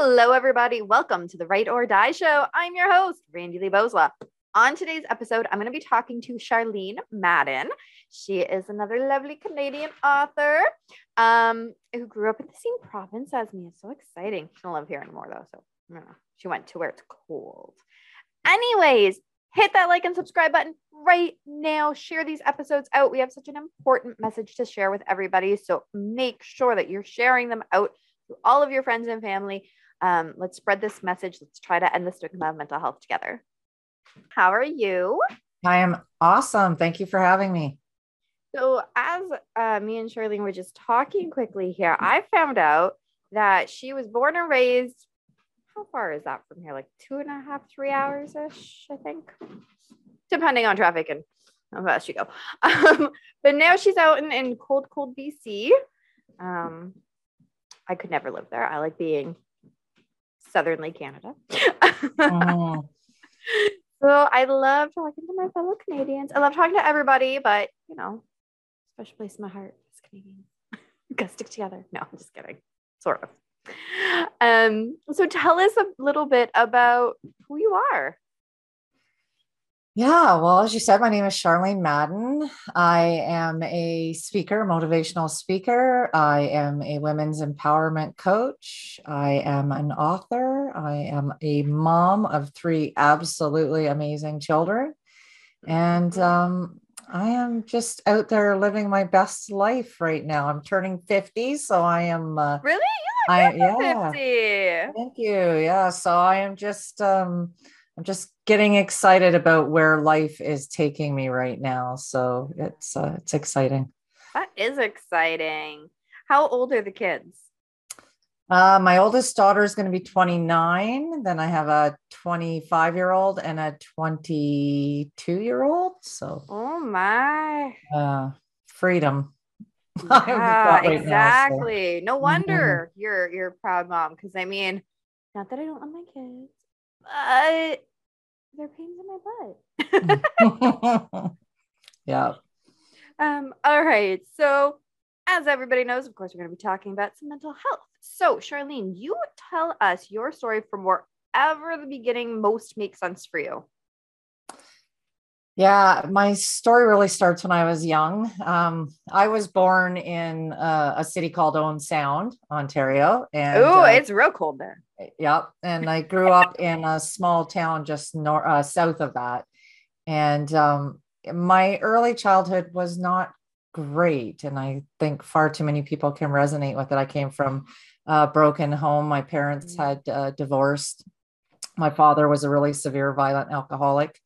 Hello, everybody. Welcome to the Write or Die Show. I'm your host, Randy Lee Bosla. On today's episode, I'm going to be talking to Charlene Madden. She is another lovely Canadian author um, who grew up in the same province as me. It's so exciting. She don't live here anymore, though. So know, she went to where it's cold. Anyways, hit that like and subscribe button right now. Share these episodes out. We have such an important message to share with everybody. So make sure that you're sharing them out to all of your friends and family. Um, let's spread this message. Let's try to end the stigma of mental health together. How are you? I am awesome. Thank you for having me. So, as uh, me and Charlene were just talking quickly here, I found out that she was born and raised. How far is that from here? Like two and a half, three hours ish, I think, depending on traffic and how fast you go. Um, but now she's out in, in cold, cold BC. Um, I could never live there. I like being southernly Canada. oh. So I love talking to my fellow Canadians. I love talking to everybody, but you know, special place in my heart is Canadians. Gotta stick together. No, I'm just kidding. Sort of. Um, so tell us a little bit about who you are. Yeah, well, as you said, my name is Charlene Madden. I am a speaker, motivational speaker. I am a women's empowerment coach. I am an author. I am a mom of three absolutely amazing children. And um, I am just out there living my best life right now. I'm turning 50, so I am uh, really I yeah. 50. Thank you. Yeah, so I am just um I'm just getting excited about where life is taking me right now. So it's uh, it's exciting. That is exciting. How old are the kids? Uh, my oldest daughter is going to be 29. Then I have a 25 year old and a 22 year old. So, oh my, uh, freedom. Yeah, right exactly. Now, so. No mm-hmm. wonder mm-hmm. you're you're a proud mom. Because I mean, not that I don't love my kids, but they're pains in my butt. yeah. Um, all right. So, as everybody knows, of course, we're going to be talking about some mental health. So, Charlene, you tell us your story from wherever the beginning most makes sense for you. Yeah, my story really starts when I was young. Um, I was born in uh, a city called Owen Sound, Ontario. And oh, uh, it's real cold there. Yep. And I grew up in a small town just north, uh, south of that. And um, my early childhood was not great. And I think far too many people can resonate with it. I came from a broken home. My parents mm. had uh, divorced. My father was a really severe, violent alcoholic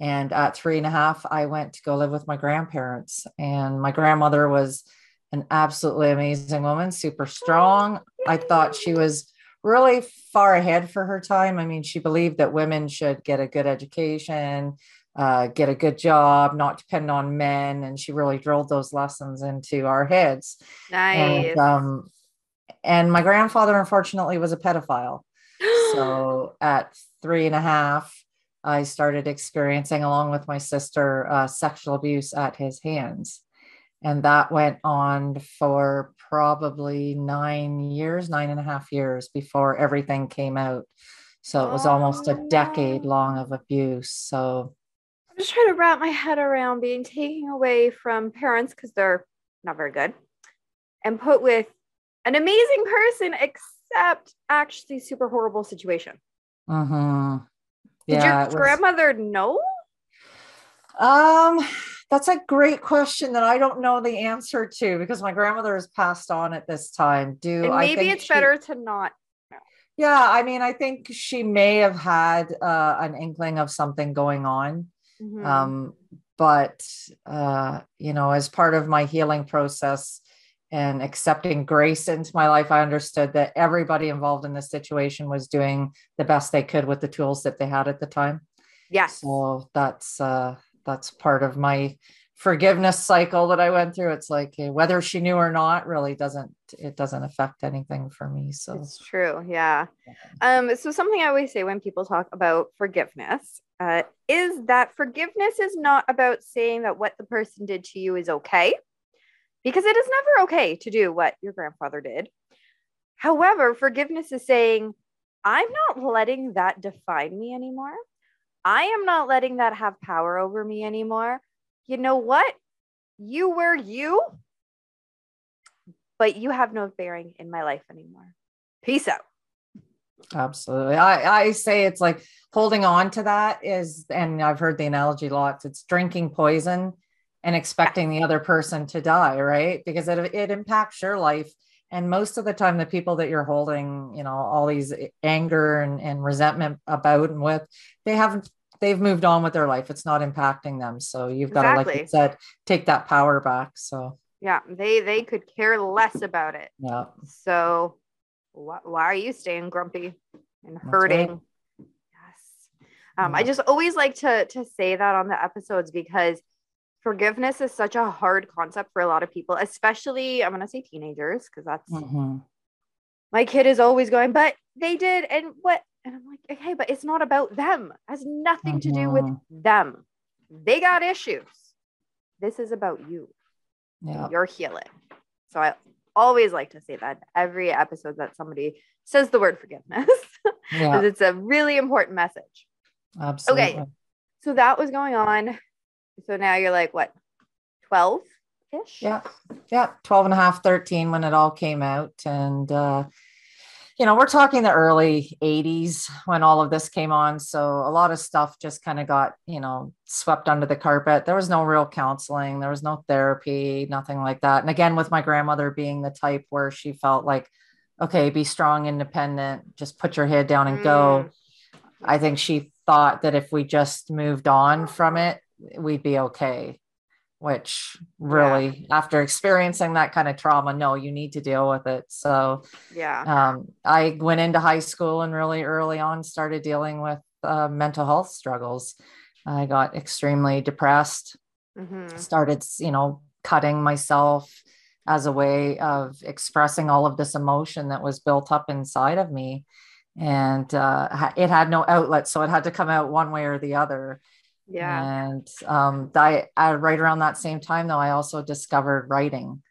and at three and a half, I went to go live with my grandparents. And my grandmother was an absolutely amazing woman, super strong. I thought she was really far ahead for her time. I mean, she believed that women should get a good education, uh, get a good job, not depend on men. And she really drilled those lessons into our heads. Nice. And, um, and my grandfather, unfortunately, was a pedophile. so at three and a half, I started experiencing, along with my sister, uh, sexual abuse at his hands. And that went on for probably nine years, nine and a half years before everything came out. So it was oh, almost a decade long of abuse. So I'm just trying to wrap my head around being taken away from parents because they're not very good and put with an amazing person, except actually super horrible situation. Mm-hmm. Did yeah, your was, grandmother know? Um, that's a great question that I don't know the answer to because my grandmother has passed on at this time. Do and maybe it's she, better to not know. Yeah, I mean, I think she may have had uh, an inkling of something going on. Mm-hmm. Um, but uh, you know, as part of my healing process, and accepting grace into my life, I understood that everybody involved in this situation was doing the best they could with the tools that they had at the time. Yes. So that's uh that's part of my forgiveness cycle that I went through. It's like whether she knew or not really doesn't it doesn't affect anything for me. So it's true. Yeah. Um, so something I always say when people talk about forgiveness uh, is that forgiveness is not about saying that what the person did to you is okay because it is never okay to do what your grandfather did. However, forgiveness is saying, I'm not letting that define me anymore. I am not letting that have power over me anymore. You know what? You were you, but you have no bearing in my life anymore. Peace out. Absolutely. I, I say it's like holding on to that is, and I've heard the analogy lots, it's drinking poison and expecting the other person to die, right? Because it, it impacts your life. And most of the time, the people that you're holding, you know, all these anger and, and resentment about and with, they haven't, they've moved on with their life. It's not impacting them. So you've got exactly. to, like you said, take that power back. So yeah, they they could care less about it. Yeah. So why, why are you staying grumpy and hurting? Right. Yes. Um, yeah. I just always like to to say that on the episodes because forgiveness is such a hard concept for a lot of people, especially I'm gonna say teenagers, because that's mm-hmm. my kid is always going, but they did, and what? And I'm like, okay, but it's not about them. It has nothing mm-hmm. to do with mm-hmm. them. They got issues. This is about you. Yeah. You're healing. So I always like to say that every episode that somebody says the word forgiveness because yeah. it's a really important message. Absolutely. Okay. So that was going on. So now you're like, what, 12 ish? Yeah. Yeah. 12 and a half, 13 when it all came out. And, uh, you know, we're talking the early 80s when all of this came on. So a lot of stuff just kind of got, you know, swept under the carpet. There was no real counseling, there was no therapy, nothing like that. And again, with my grandmother being the type where she felt like, okay, be strong, independent, just put your head down and go. Mm. I think she thought that if we just moved on from it, we'd be okay which really yeah. after experiencing that kind of trauma no you need to deal with it. So yeah. um, i went into high school and really early on started dealing with uh, mental health struggles. I got extremely depressed. Mm-hmm. started you know cutting myself as a way of expressing all of this emotion that was built up inside of me. And uh, it had no outlet so it had to come out one way or the other yeah. And um, I, I, right around that same time, though, I also discovered writing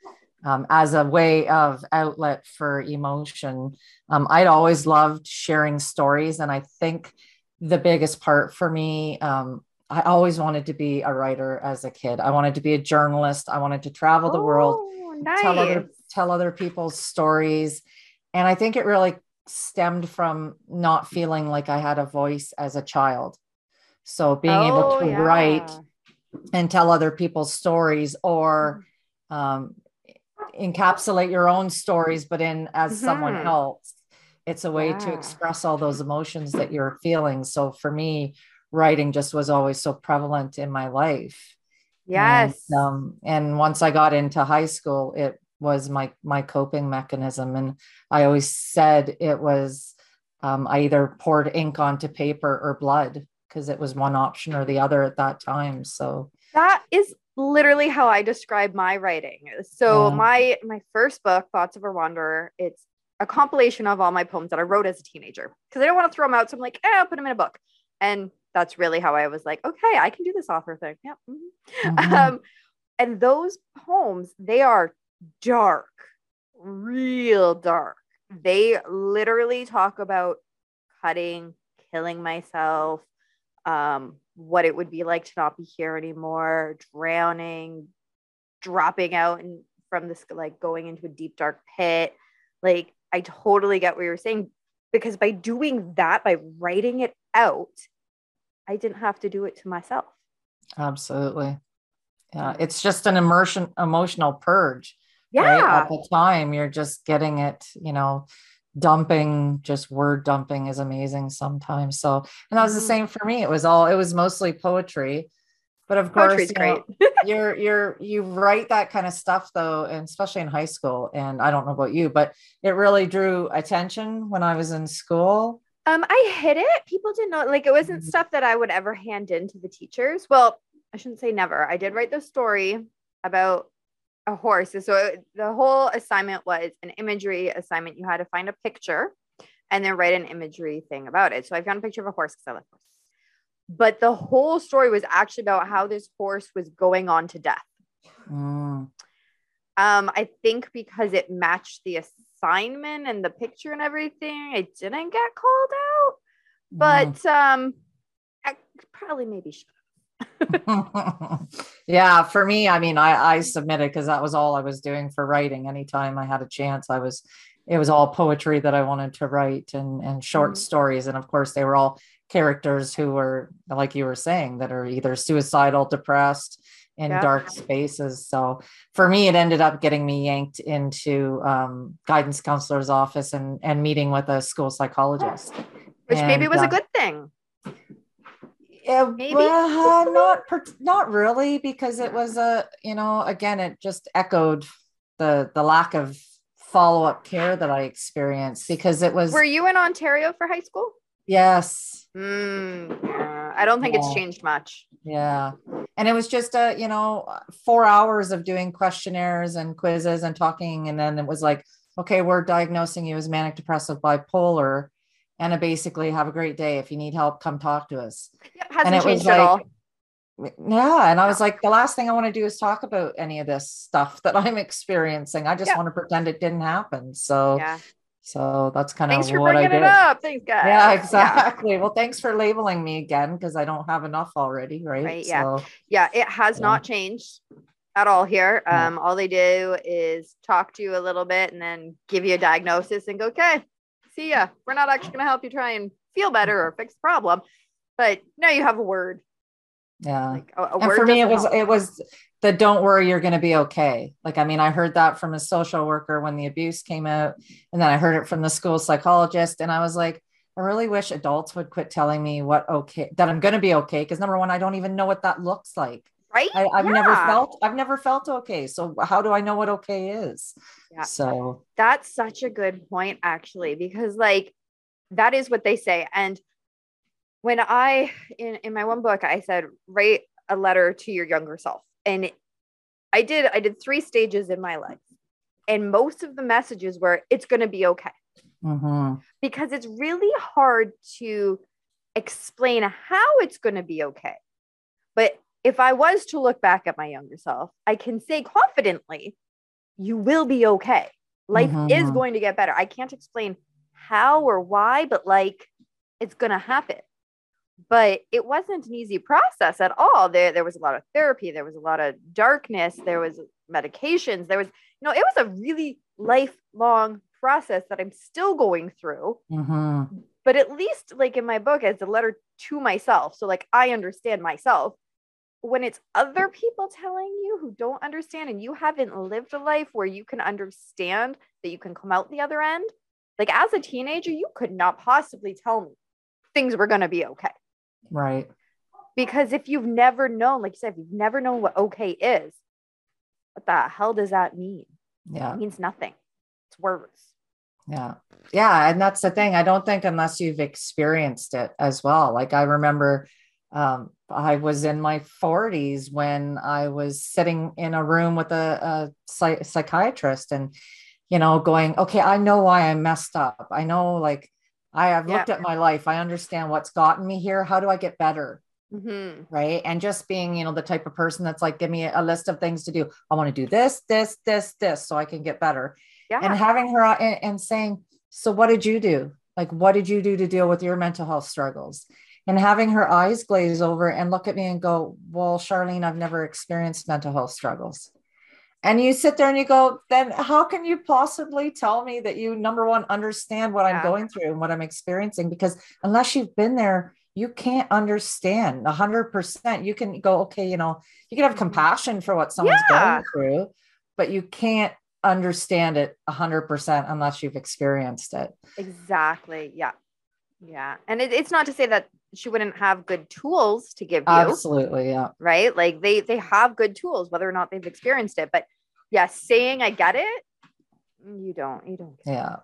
um, as a way of outlet for emotion. Um, I'd always loved sharing stories. And I think the biggest part for me, um, I always wanted to be a writer as a kid. I wanted to be a journalist. I wanted to travel the oh, world, nice. tell other tell other people's stories. And I think it really stemmed from not feeling like I had a voice as a child. So being oh, able to yeah. write and tell other people's stories or um, encapsulate your own stories, but in as mm-hmm. someone else, it's a way yeah. to express all those emotions that you're feeling. So for me, writing just was always so prevalent in my life. Yes. And, um, and once I got into high school, it was my my coping mechanism, and I always said it was um, I either poured ink onto paper or blood because it was one option or the other at that time. So that is literally how I describe my writing. So yeah. my my first book, Thoughts of a Wanderer, it's a compilation of all my poems that I wrote as a teenager because I don't want to throw them out. So I'm like, eh, I'll put them in a book. And that's really how I was like, okay, I can do this author thing. Yeah. Mm-hmm. Mm-hmm. Um, and those poems, they are dark, real dark. They literally talk about cutting, killing myself, um, what it would be like to not be here anymore, drowning, dropping out and from this, like going into a deep dark pit. Like, I totally get what you're saying because by doing that, by writing it out, I didn't have to do it to myself. Absolutely. Yeah. It's just an immersion, emotional purge. Yeah. Right? At the time, you're just getting it, you know, dumping just word dumping is amazing sometimes. So and that was the mm-hmm. same for me. It was all it was mostly poetry. But of course you know, you're you're you write that kind of stuff though and especially in high school and i don't know about you but it really drew attention when i was in school. Um i hid it. People didn't like it wasn't mm-hmm. stuff that i would ever hand in to the teachers. Well i shouldn't say never. I did write the story about a horse. So the whole assignment was an imagery assignment. You had to find a picture and then write an imagery thing about it. So I found a picture of a horse because I love horses. But the whole story was actually about how this horse was going on to death. Mm. Um, I think because it matched the assignment and the picture and everything, I didn't get called out. Mm. But um, I probably maybe should. yeah, for me, I mean, I, I submitted because that was all I was doing for writing. Anytime I had a chance, I was, it was all poetry that I wanted to write and, and short Mhm. stories. And of course, they were all characters who were, like you were saying, that are either suicidal, depressed, in Yeah. dark spaces. So for me, it ended up getting me yanked into um, guidance counselor's office and, and meeting with a school psychologist. Which maybe was uh, a good thing. Yeah, Maybe? well, uh, not per- not really because it was a you know again it just echoed the the lack of follow up care that I experienced because it was Were you in Ontario for high school? yes Mm, yeah, I don't think it's changed much. yeah and it was just a you know four hours of doing questionnaires and quizzes and talking and then it was like okay we're diagnosing you as manic depressive bipolar and I basically have a great day if you need help come talk to us Yep, hasn't and it was changed at all. yeah and i was like the last thing i want to do is talk about any of this stuff that i'm experiencing i just Yeah. want to pretend it didn't happen so Yeah. so that's kind Thanks of for what i did it up. Thanks, guys. yeah exactly well thanks for labeling me again because i don't have enough already right, Right, yeah. so Yeah, it has Yeah. not changed at all here. Yeah. Um, all they do is talk to you a little bit and then give you a diagnosis and go, okay, see ya. We're not actually going to help you try and feel better or fix the problem, but now you have a word. yeah Like a, a and word. for me it was help. it was the don't worry you're going to be okay like i mean i heard that from a social worker when the abuse came out and then i heard it from the school psychologist and i was like i really wish adults would quit telling me what okay that i'm going to be okay because number one i don't even know what that looks like right. I, i've never felt i've never felt okay so how do i know what okay is Yeah. so That's such a good point, actually, because like that is what they say. And when I in in my one book, I said write a letter to your younger self, and I did. I did three stages in my life, and most of the messages were it's going to be okay mhm. because it's really hard to explain how it's going to be okay. But if I was to look back at my younger self, I can say confidently, you will be okay. Life is Mhm. going to get better. I can't explain how or why, but like it's going to happen. But it wasn't an easy process at all. There, there was a lot of therapy, there was a lot of darkness, there was medications, there was, you know, it was a really lifelong process that I'm still going through Mhm. but at least like in my book as a letter to myself so like i understand myself when it's other people telling you who don't understand and you haven't lived a life where you can understand that you can come out the other end like as a teenager you could not possibly tell me things were going to be okay right because if you've never known like you said if you've never known what okay is what the hell does that mean yeah it means nothing it's words Yeah. Yeah. And that's the thing. I don't think unless you've experienced it as well. Like I remember um, I was in my 40s when I was sitting in a room with a, a psych- psychiatrist and, you know, going, okay, I know why I messed up. I know, like, I have looked at my life. I understand what's gotten me here. How do I get better? mm-hmm. right and just being you know the type of person that's like give me a list of things to do i want to do this this this this so i can get better yeah and having her and, and saying so what did you do like what did you do to deal with your mental health struggles and having her eyes glaze over and look at me and go well charlene i've never experienced mental health struggles and you sit there and you go then how can you possibly tell me that you number one understand what i'm going through and what i'm experiencing because unless you've been there you can't understand 100% you can go okay you know you can have Mhm. compassion for what someone's Yeah. going through but you can't understand it 100% unless you've experienced it Exactly. Yeah. Yeah. And it, it's not to say that she wouldn't have good tools to give you, absolutely yeah right? Like they they have good tools, whether or not they've experienced it. But yeah, saying I get it, you don't. You don't. yeah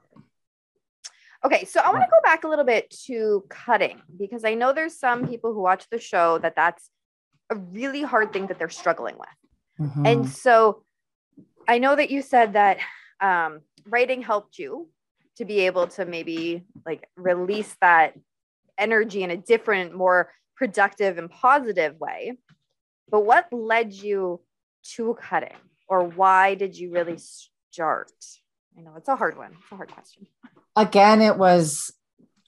Okay, so I want to go back a little bit to cutting because I know there's some people who watch the show that that's a really hard thing that they're struggling with. Mhm. And so I know that you said that um, writing helped you to be able to maybe like release that energy in a different, more productive and positive way. But what led you to cutting or why did you really start? I know it's a hard one. It's a hard question. Again, it was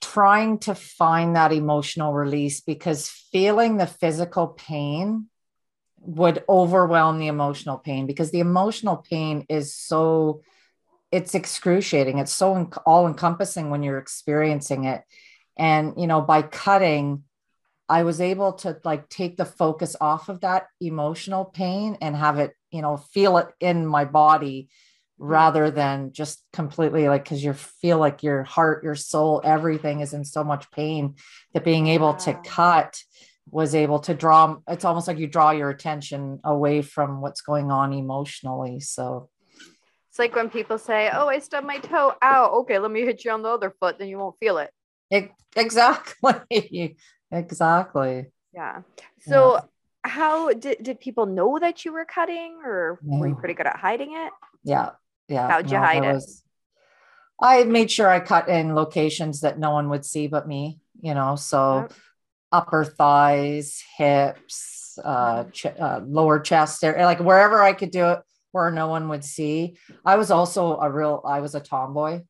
trying to find that emotional release because feeling the physical pain would overwhelm the emotional pain because the emotional pain is so it's excruciating. It's so all encompassing when you're experiencing it. And you know by cutting i was able to like take the focus off of that emotional pain and have it you know feel it in my body rather than just completely like because you feel like your heart your soul everything is in so much pain that being able to cut was able to draw it's almost like you draw your attention away from what's going on emotionally. So it's like when people say oh i stubbed my toe. Ow. Okay let me hit you on the other foot then you won't feel it, it exactly. Exactly. Yeah. So yeah. how did, did people know that you were cutting or yeah. were you pretty good at hiding it? Yeah. Yeah. How'd you no, hide it? was, i made sure i cut in locations that no one would see but me you know so yep. upper thighs, hips, uh, ch- uh, lower chest like wherever I could do it where no one would see. I was also a real, I was a tomboy.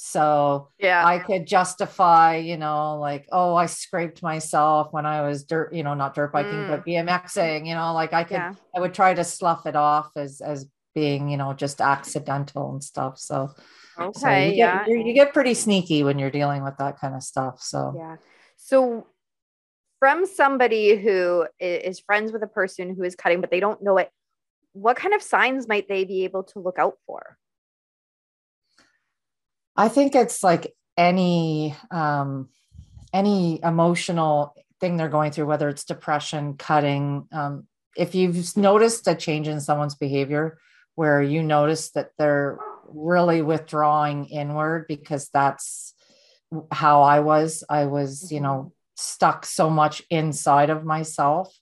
So yeah, I could justify, you know, like, oh, I scraped myself when I was dirt, you know, not dirt biking, mm. but BMXing, you know, like I could, yeah. I would try to slough it off as, as being, you know, just accidental and stuff. So, okay, so you yeah. Get, you get pretty sneaky when you're dealing with that kind of stuff. So, yeah. So from somebody who is friends with a person who is cutting, but they don't know it, what kind of signs might they be able to look out for? I think it's like any um, any emotional thing they're going through, whether it's depression, cutting. Um, if you've noticed a change in someone's behavior, where you notice that they're really withdrawing inward, because that's how I was. I was, you know, stuck so much inside of myself.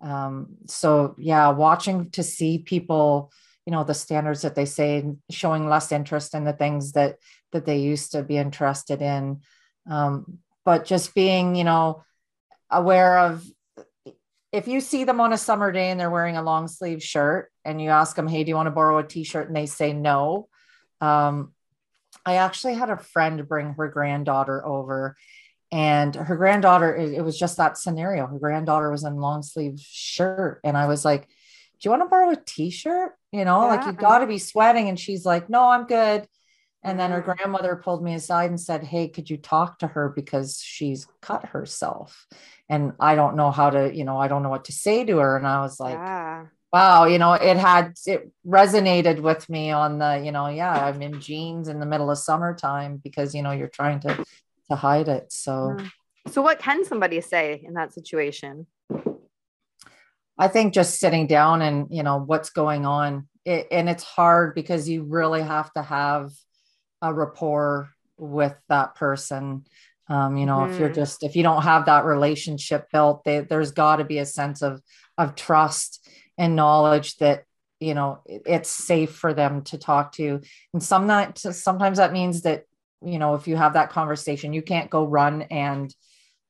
Um, so yeah, watching to see people, you know, the standards that they say showing less interest in the things that that they used to be interested in. Um, but just being, you know, aware of if you see them on a summer day and they're wearing a long sleeve shirt and you ask them, Hey, do you want to borrow a t-shirt? And they say no. Um, I actually had a friend bring her granddaughter over and her granddaughter it, it, was just that scenario. Her granddaughter was in long sleeve shirt and i was like do you want to borrow a t-shirt? You know yeah. like you got to be sweating. And she's like no i'm good. And then her mm-hmm. grandmother pulled me aside and said hey could you talk to her because she's cut herself? And i don't know how to you know i don't know what to say to her. And i was like yeah. wow you know it had it resonated with me on the you know yeah i'm in jeans in the middle of summertime because you know you're trying to to hide it. So, so what can somebody say in that situation? I think just sitting down and you know what's going on, it, and it's hard because you really have to have a rapport with that person. Um, you know, mm-hmm. if you're mm-hmm. just if you don't have that relationship built, they, there's got to be a sense of of trust and knowledge that you know it's safe for them to talk to and some sometimes sometimes that means that you know if you have that conversation you can't go run and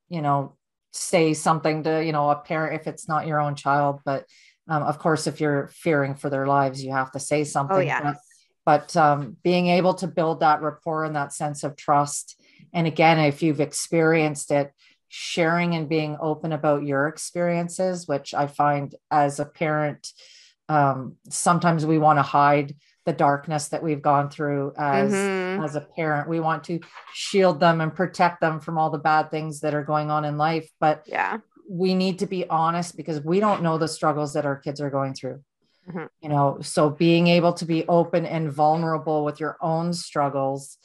you know say something to you know a parent if it's not your own child but um, of course if you're fearing for their lives you have to say something oh, yeah. but, but um, being able to build that rapport and that sense of trust and again if you've experienced it sharing and being open about your experiences which i find as a parent um, sometimes we want to hide the darkness that we've gone through as mm-hmm. as a parent. We want to shield them and protect them from all the bad things that are going on in life but yeah. we need to be honest because we don't know the struggles that our kids are going through. Mm-hmm. you know so being able to be open and vulnerable with your own struggles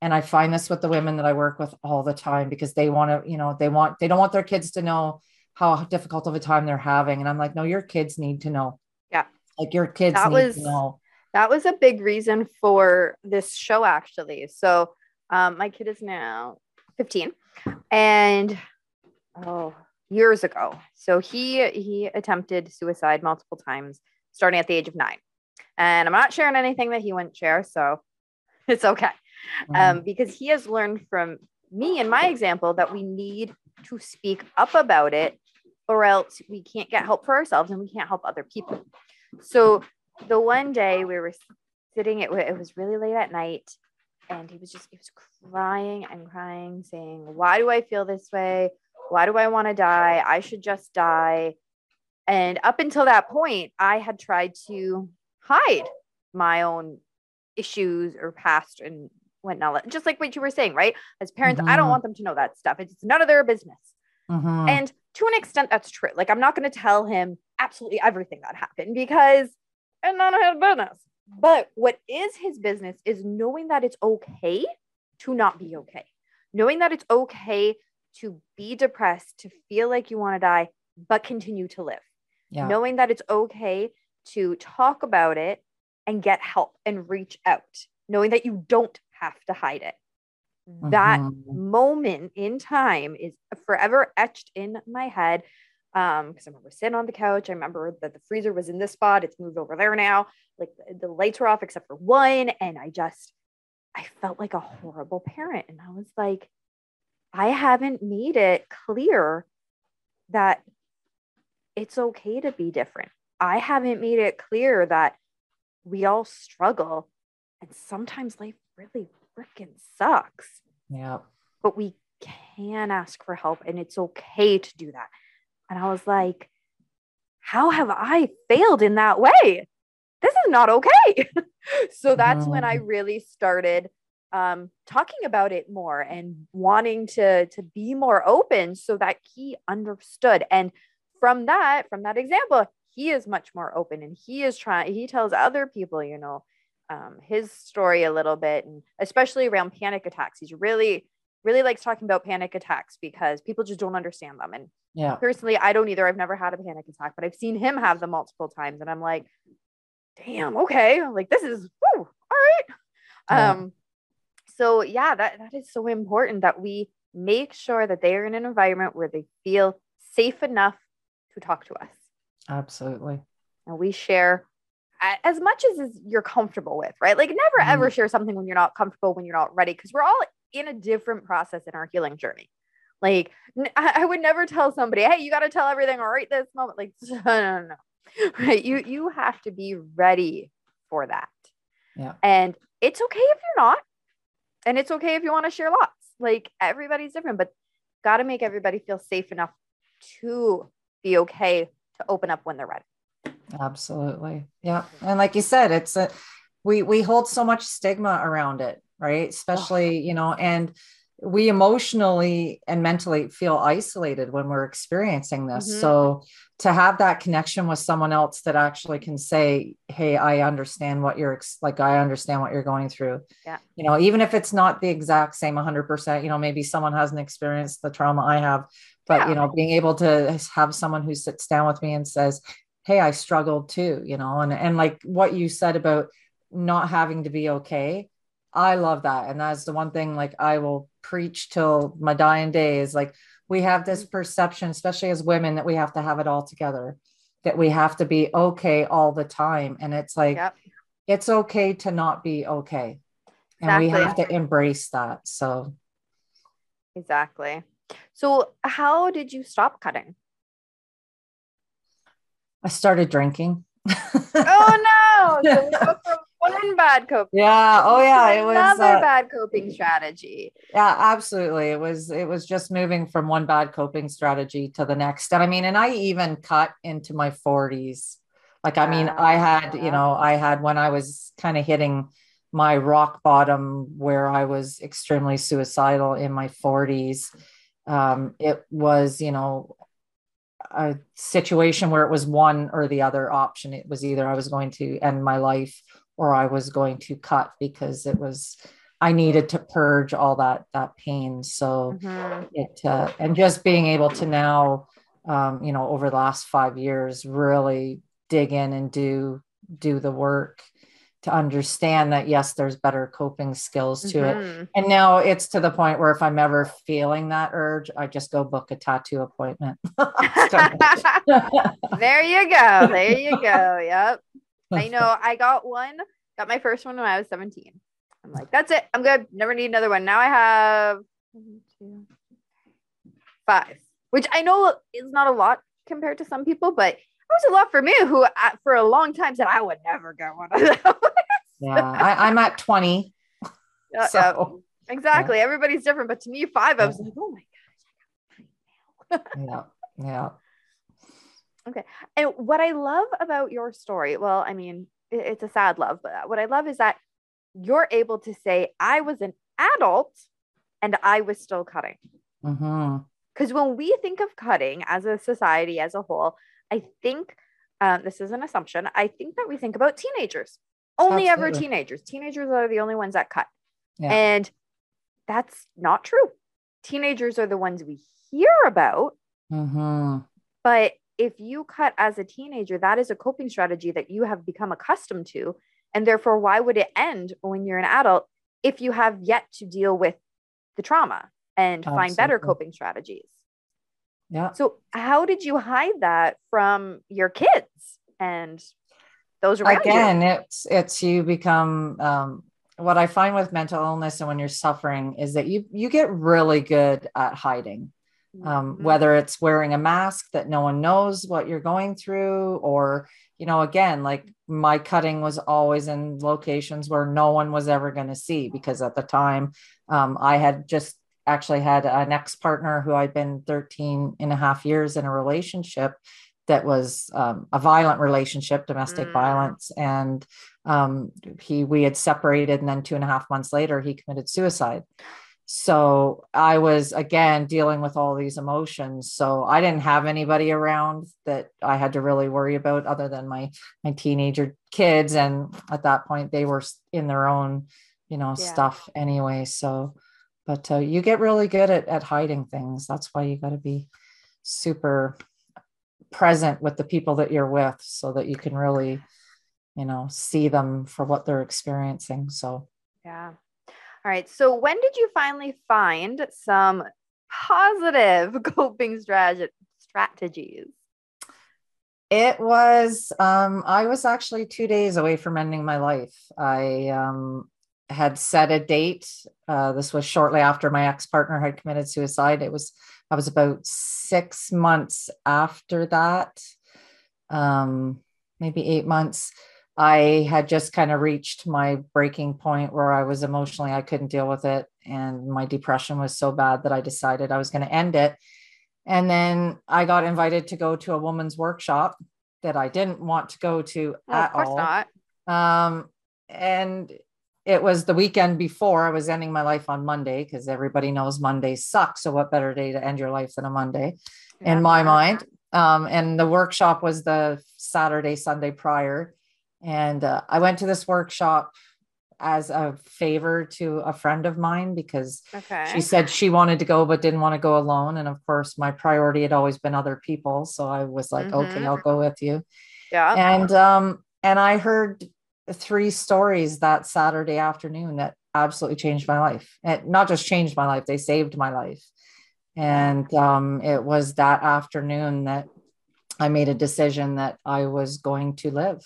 and i find this with the women that i work with all the time because they want to you know they want they don't want their kids to know how difficult of a time they're having and i'm like no your kids need to know. Yeah. Like your kids that need was, to know that was a big reason for this show actually. So um, my kid is now 15 and oh years ago. So he he attempted suicide multiple times starting at the age of nine. And i'm not sharing anything that he wouldn't share so it's okay. Mm-hmm. um, because he has learned from me and my example that we need to speak up about it or else we can't get help for ourselves and we can't help other people. So the one day we were sitting, it, it was really late at night. And he was just, he was crying and crying, saying, Why do I feel this way? Why do I want to die? I should just die. And up until that point, I had tried to hide my own issues or past and whatnot. Just like what you were saying, right? As parents, I don't Mhm. want them to know that stuff. It's none of their business. Mhm. And to an extent, that's true. Like, I'm not going to tell him absolutely everything that happened because it's none of his business. But what is his business is knowing that it's okay to not be okay, knowing that it's okay to be depressed, to feel like you want to die, but continue to live, yeah. knowing that it's okay to talk about it and get help and reach out, knowing that you don't have to hide it. That Mhm. moment in time is forever etched in my head. Um, because I remember sitting on the couch. I remember that the freezer was in this spot. It's moved over there now. Like the, the lights were off except for one. And I just I felt like a horrible parent. And I was like, I haven't made it clear that it's okay to be different. I haven't made it clear that we all struggle and sometimes life really freaking sucks yeah. but we can ask for help and it's okay to do that. And I was like, how have I failed in that way? This is not okay. so that's when I really started um, talking about it more and wanting to to be more open so that he understood. And from that, from that example, he is much more open and he is trying, he tells other people, you know, um, his story a little bit, and especially around panic attacks. He's really really likes talking about panic attacks because people just don't understand them. And Yeah. personally, I don't either. I've never had a panic attack, but I've seen him have them multiple times. And I'm like, damn, okay. Like, this is whew, all right. Yeah. Um, so yeah, that, that is so important that we make sure that they are in an environment where they feel safe enough to talk to us. Absolutely. And we share as much as is you're comfortable with, right? Like never ever share something when you're not comfortable, when you're not ready, because we're all in a different process in our healing journey. Like I would never tell somebody, "Hey, you got to tell everything right this moment." Like no, no, no, right? You you have to be ready for that. Yeah. And it's okay if you're not, and it's okay if you want to share lots. Like everybody's different, but got to make everybody feel safe enough to be okay to open up when they're ready. Absolutely. Yeah. And like you said, it's a we we hold so much stigma around it, right? Especially, you know, and we emotionally and mentally feel isolated when we're experiencing this. Mhm. So to have that connection with someone else that actually can say, "Hey, I understand what you're ex- like I understand what you're going through." Yeah. You know, even if it's not the exact same 100%, you know, maybe someone hasn't experienced the trauma I have, but Yeah. you know, being able to have someone who sits down with me and says, hey i struggled too you know and and like what you said about not having to be okay i love that and that's the one thing like i will preach till my dying day is like we have this perception especially as women that we have to have it all together that we have to be okay all the time and it's like Yep. it's okay to not be okay and we have to embrace that so Exactly. So, how did you stop cutting? i started drinking Oh no! So we go from one bad coping. yeah oh yeah it was another uh, bad coping strategy. yeah absolutely. It was it was just moving from one bad coping strategy to the next. And i mean and i even cut into my 40s like i mean i had you know i had when i was kind of hitting my rock bottom where i was extremely suicidal in my 40s um, it was you know a situation where it was one or the other option. It was either i was going to end my life or i was going to cut because it was I needed to purge all that that pain. So Mhm. it uh, and just being able to now, um, you know, over the last five years, really dig in and do do the work to understand that yes, there's better coping skills to it. Mhm. And now it's to the point where if I'm ever feeling that urge, I just go book a tattoo appointment. there you go. There you go. Yep. I know. I got one. Got my first one when I was 17. I'm like, that's it. I'm good. Never need another one. Now I have five, which I know is not a lot compared to some people, but it was a lot for me who uh, for a long time said I would never get one of those. yeah, I, am at 20. Yeah, so, yeah. exactly. Yeah. Everybody's different, but to me, five, I was like, oh my gosh, I got mine." yeah, yeah. Okay. And what I love about your story, well, I mean, it's a sad love, but what I love is that you're able to say, I was an adult and I was still cutting. Because mm-hmm. when we think of cutting as a society as a whole, I think um, this is an assumption. I think that we think about teenagers, only Absolutely. ever teenagers. Teenagers are the only ones that cut. Yeah. And that's not true. Teenagers are the ones we hear about. Mm-hmm. But if you cut as a teenager, that is a coping strategy that you have become accustomed to. And therefore, why would it end when you're an adult if you have yet to deal with the trauma and Absolutely. find better coping strategies? Yeah. So, how did you hide that from your kids and those around Again, you? it's it's you become um, what I find with mental illness and when you're suffering is that you you get really good at hiding um, mm-hmm. whether it's wearing a mask that no one knows what you're going through or you know again like my cutting was always in locations where no one was ever going to see because at the time um, i had just actually had an ex-partner who i'd been 13 and a half years in a relationship that was um, a violent relationship domestic mm. violence and um, he we had separated and then two and a half months later he committed suicide so i was again dealing with all these emotions. So i didn't have anybody around that i had to really worry about other than my my teenager kids. And at that point they were in their own you know yeah. stuff anyway. So but uh, you get really good at, at hiding things. That's why you got to be super present with the people that you're with so that you can really you know see them for what they're experiencing. So yeah all right. So when did you finally find some positive coping strat- strategies? It was, um, I was actually two days away from ending my life. I um, had set a date. Uh, this was shortly after my ex partner had committed suicide. It was, I was about six months after that, um, maybe eight months. I had just kind of reached my breaking point where I was emotionally, I couldn't deal with it. And my depression was so bad that I decided I was going to end it. And then I got invited to go to a woman's workshop that I didn't want to go to well, at of course all. Not. Um, and it was the weekend before I was ending my life on Monday because everybody knows Mondays suck. So what better day to end your life than a Monday yeah. in my mind? Um, and the workshop was the Saturday, Sunday prior. And uh, I went to this workshop as a favor to a friend of mine because okay. she said she wanted to go but didn't want to go alone. And of course, my priority had always been other people. So I was like, mm-hmm. okay, I'll go with you. Yeah. And um, and I heard three stories that Saturday afternoon that absolutely changed my life. It not just changed my life, they saved my life. And um, it was that afternoon that I made a decision that I was going to live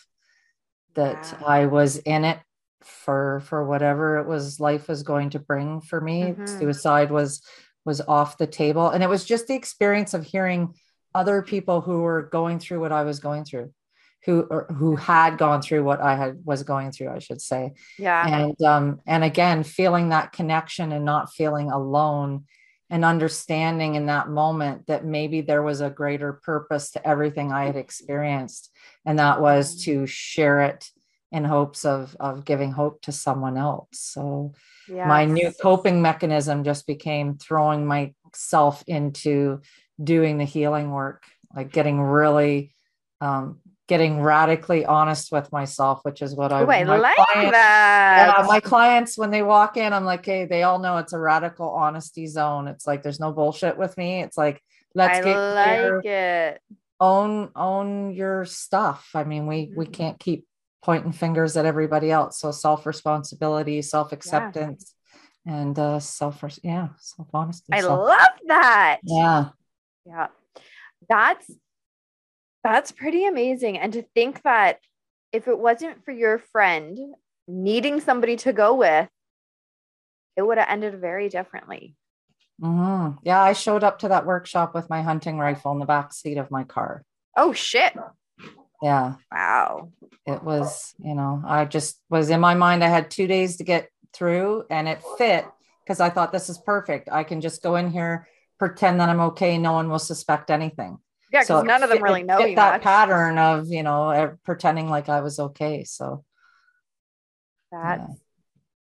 that wow. I was in it for for whatever it was life was going to bring for me. Mm-hmm. Suicide was was off the table and it was just the experience of hearing other people who were going through what I was going through who who had gone through what I had was going through, I should say. Yeah. And um and again feeling that connection and not feeling alone and understanding in that moment that maybe there was a greater purpose to everything I had experienced. And that was mm. to share it in hopes of, of giving hope to someone else. So yes. my new coping mechanism just became throwing myself into doing the healing work, like getting really um, getting radically honest with myself, which is what I, Ooh, I like clients, that. Yeah, my clients, when they walk in, I'm like, hey, they all know it's a radical honesty zone. It's like there's no bullshit with me. It's like, let's I get like clear, it. Own own your stuff. I mean, we mm-hmm. we can't keep pointing fingers at everybody else. So self responsibility, self acceptance. Yeah. And uh self, yeah, self honesty. I self- love that. Yeah. Yeah. That's that's pretty amazing. And to think that if it wasn't for your friend needing somebody to go with, it would have ended very differently. Mm-hmm. Yeah, I showed up to that workshop with my hunting rifle in the back seat of my car. Oh shit! Yeah. Wow. It was, you know, I just was in my mind. I had two days to get through and it fit because I thought this is perfect. I can just go in here, pretend that I'm okay. No one will suspect anything. Yeah, because So none of them it- really know fit you that much. pattern of, you know, pretending like I was okay. So That's Yeah.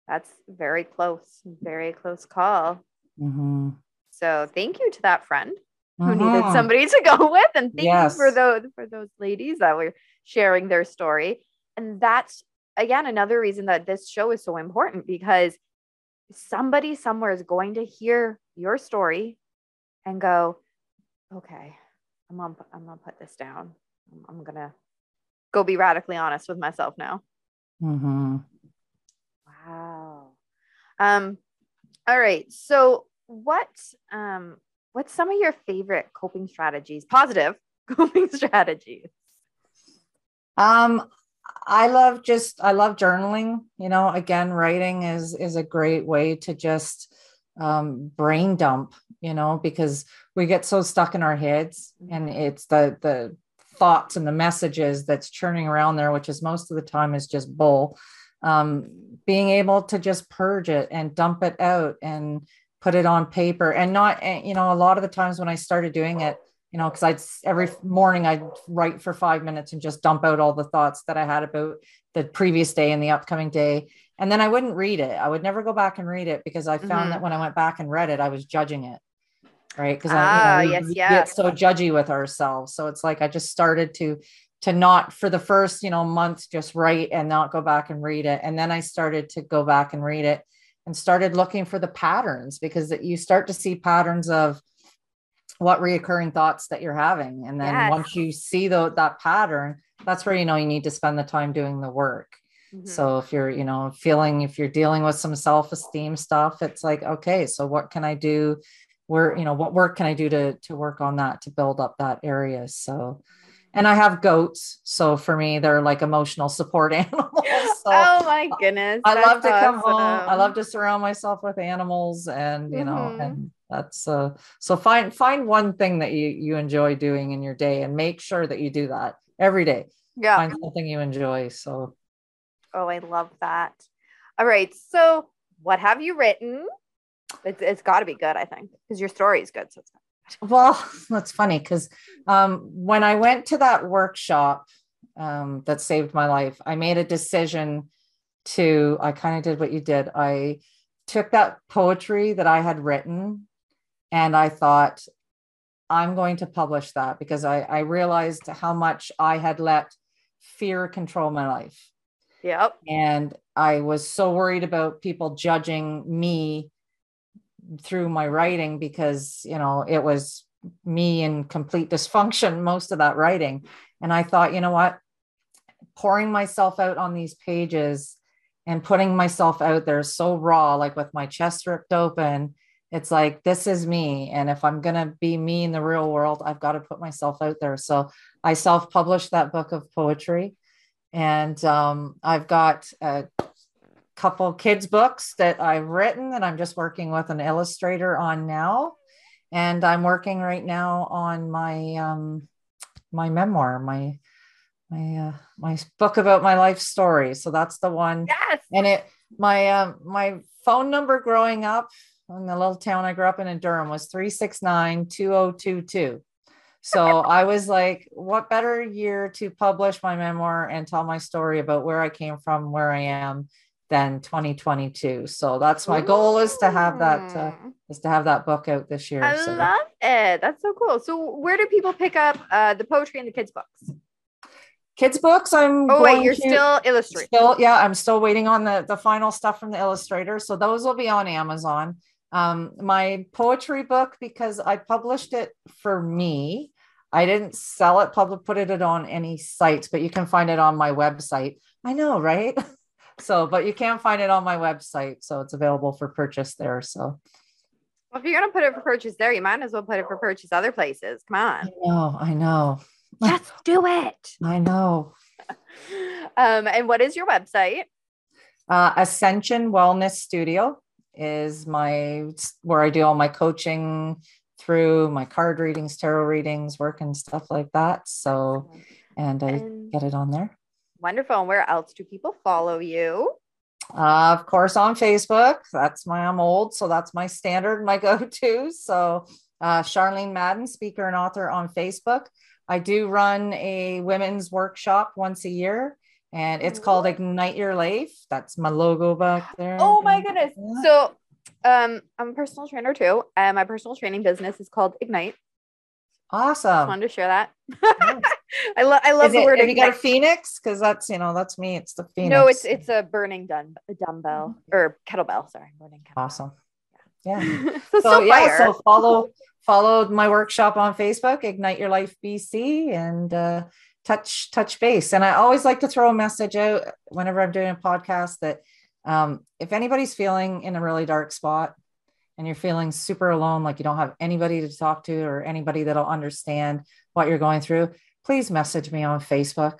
that's very close, very close call. mhm. So thank you to that friend who needed Mhm. somebody to go with, and thank you for those for those ladies that were sharing their story. And that's again another reason that this show is so important because somebody somewhere is going to hear your story and go, okay, I'm gonna I'm gonna put this down. I'm, I'm gonna go be radically honest with myself now. Mhm. Wow. Um, all right. So what um what's some of your favorite coping strategies, positive coping strategies? Um, I love just I love journaling. You know, again, writing is is a great way to just um, brain dump. You know, because we get so stuck in our heads, and it's the the thoughts and the messages that's churning around there, which is most of the time is just bull. Um, being able to just purge it and dump it out and put it on paper, and not you know a lot of the times when I started doing it you know, because I'd every morning I'd write for five minutes and just dump out all the thoughts that I had about the previous day and the upcoming day. And then I wouldn't read it. I would never go back and read it because I found Mhm. that when I went back and read it, I was judging it. Right. Because Ah, I you know, yes, we yes. get so judgy with ourselves. So it's like I just started to to not for the first, you know, month just write and not go back and read it. And then I started to go back and read it and started looking for the patterns because that you start to see patterns of what reoccurring thoughts that you're having and then Yes. once you see the, that pattern that's where you know you need to spend the time doing the work Mhm. so if you're you know feeling if you're dealing with some self-esteem stuff it's like okay so what can i do where you know what work can i do to to work on that to build up that area so and i have goats so for me they're like emotional support animals so oh my goodness. I love to come home. I love to surround myself with animals and you know, Mhm. and that's uh so find find one thing that you you enjoy doing in your day and make sure that you do that every day. Yeah. Find something you enjoy. So Oh, I love that. All right. So what have you written? It's, it's got to be good, I think, because your story is good. So it's well, that's funny because um when I went to that workshop um that saved my life, I made a decision to I kind of did what you did. I took that poetry that I had written and I thought, I'm going to publish that because I, I realized how much I had let fear control my life. Yep. And I was so worried about people judging me through my writing because, you know, it was me in complete dysfunction, most of that writing. And I thought, you know what? Pouring myself out on these pages and putting myself out there so raw, like with my chest ripped open, it's like, this is me. And if I'm going to be me in the real world, I've got to put myself out there. So I self published that book of poetry. And um, I've got a couple kids' books that I've written that I'm just working with an illustrator on now. And I'm working right now on my um, my memoir, my my uh, my book about my life story. So that's the one Yes. and it my um my phone number growing up in the little town I grew up in in Durham was 369-2022. So I was like, what better year to publish my memoir and tell my story about where I came from, where I am than 2022. So that's my goal is to have that uh, is to have that book out this year. I so love it. That's so cool. So where do people pick up uh, the poetry and the kids' books? kids books I'm Oh, wait, you're to- still illustrating. Still, yeah, I'm still waiting on the the final stuff from the illustrator. So those will be on Amazon. Um, my poetry book because I published it for me. I didn't sell it, public put it on any sites, but you can find it on my website. I know, right? So, but you can't find it on my website, so it's available for purchase there. So, Well, if you're gonna put it for purchase there, you might as well put it for purchase other places. Come I on, know, I know, Let's do it. I know. Um, and what is your website? Uh, Ascension Wellness Studio is my where I do all my coaching through my card readings, tarot readings, work and stuff like that. So, and I And- get it on there. Wonderful. And where else do people follow you? Uh, of course, on Facebook. That's my, I'm old, so that's my standard, my go to. So, uh, Charlene Madden, speaker and author on Facebook. I do run a women's workshop once a year, and it's called Ignite Your Life. That's my logo back there. Oh my goodness. So um I'm a personal trainer too. And my personal training business is called Ignite. Just Awesome. wanted to share that. Nice. I love I love Is the it- word have you got a phoenix? Because that's you know that's me. It's the phoenix. No, it's it's a burning dun- a dumbbell or kettlebell. Sorry, burning kettlebell. awesome. Yeah. so, so yeah so follow follow my workshop on facebook ignite your life bc and uh, touch touch base and i always like to throw a message out whenever i'm doing a podcast that um, if anybody's feeling in a really dark spot and you're feeling super alone like you don't have anybody to talk to or anybody that'll understand what you're going through please message me on facebook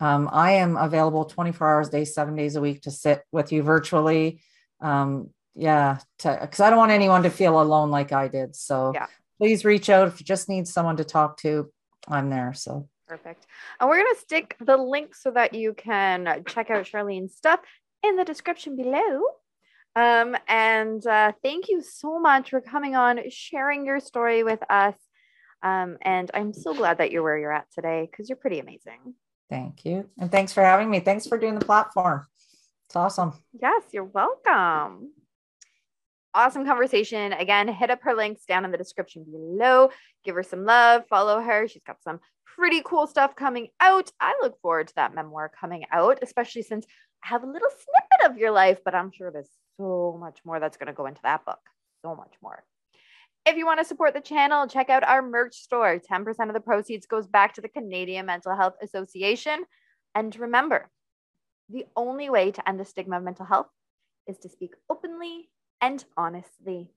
um, i am available 24 hours a day seven days a week to sit with you virtually um, yeah because i don't want anyone to feel alone like i did so Yeah. please reach out if you just need someone to talk to i'm there so Perfect. And we're going to stick the link so that you can check out Charlene's stuff in the description below. Um, and uh, thank you so much for coming on, sharing your story with us. Um, and I'm so glad that you're where you're at today because you're pretty amazing. thank you and thanks for having me thanks for doing the platform it's awesome Yes, you're welcome. Awesome conversation. Again, hit up her links down in the description below. Give her some love, follow her. She's got some pretty cool stuff coming out. I look forward to that memoir coming out, especially since I have a little snippet of your life, but I'm sure there's so much more that's going to go into that book. So much more. If you want to support the channel, check out our merch store. 10% of the proceeds goes back to the Canadian Mental Health Association. And remember, the only way to end the stigma of mental health is to speak openly and honestly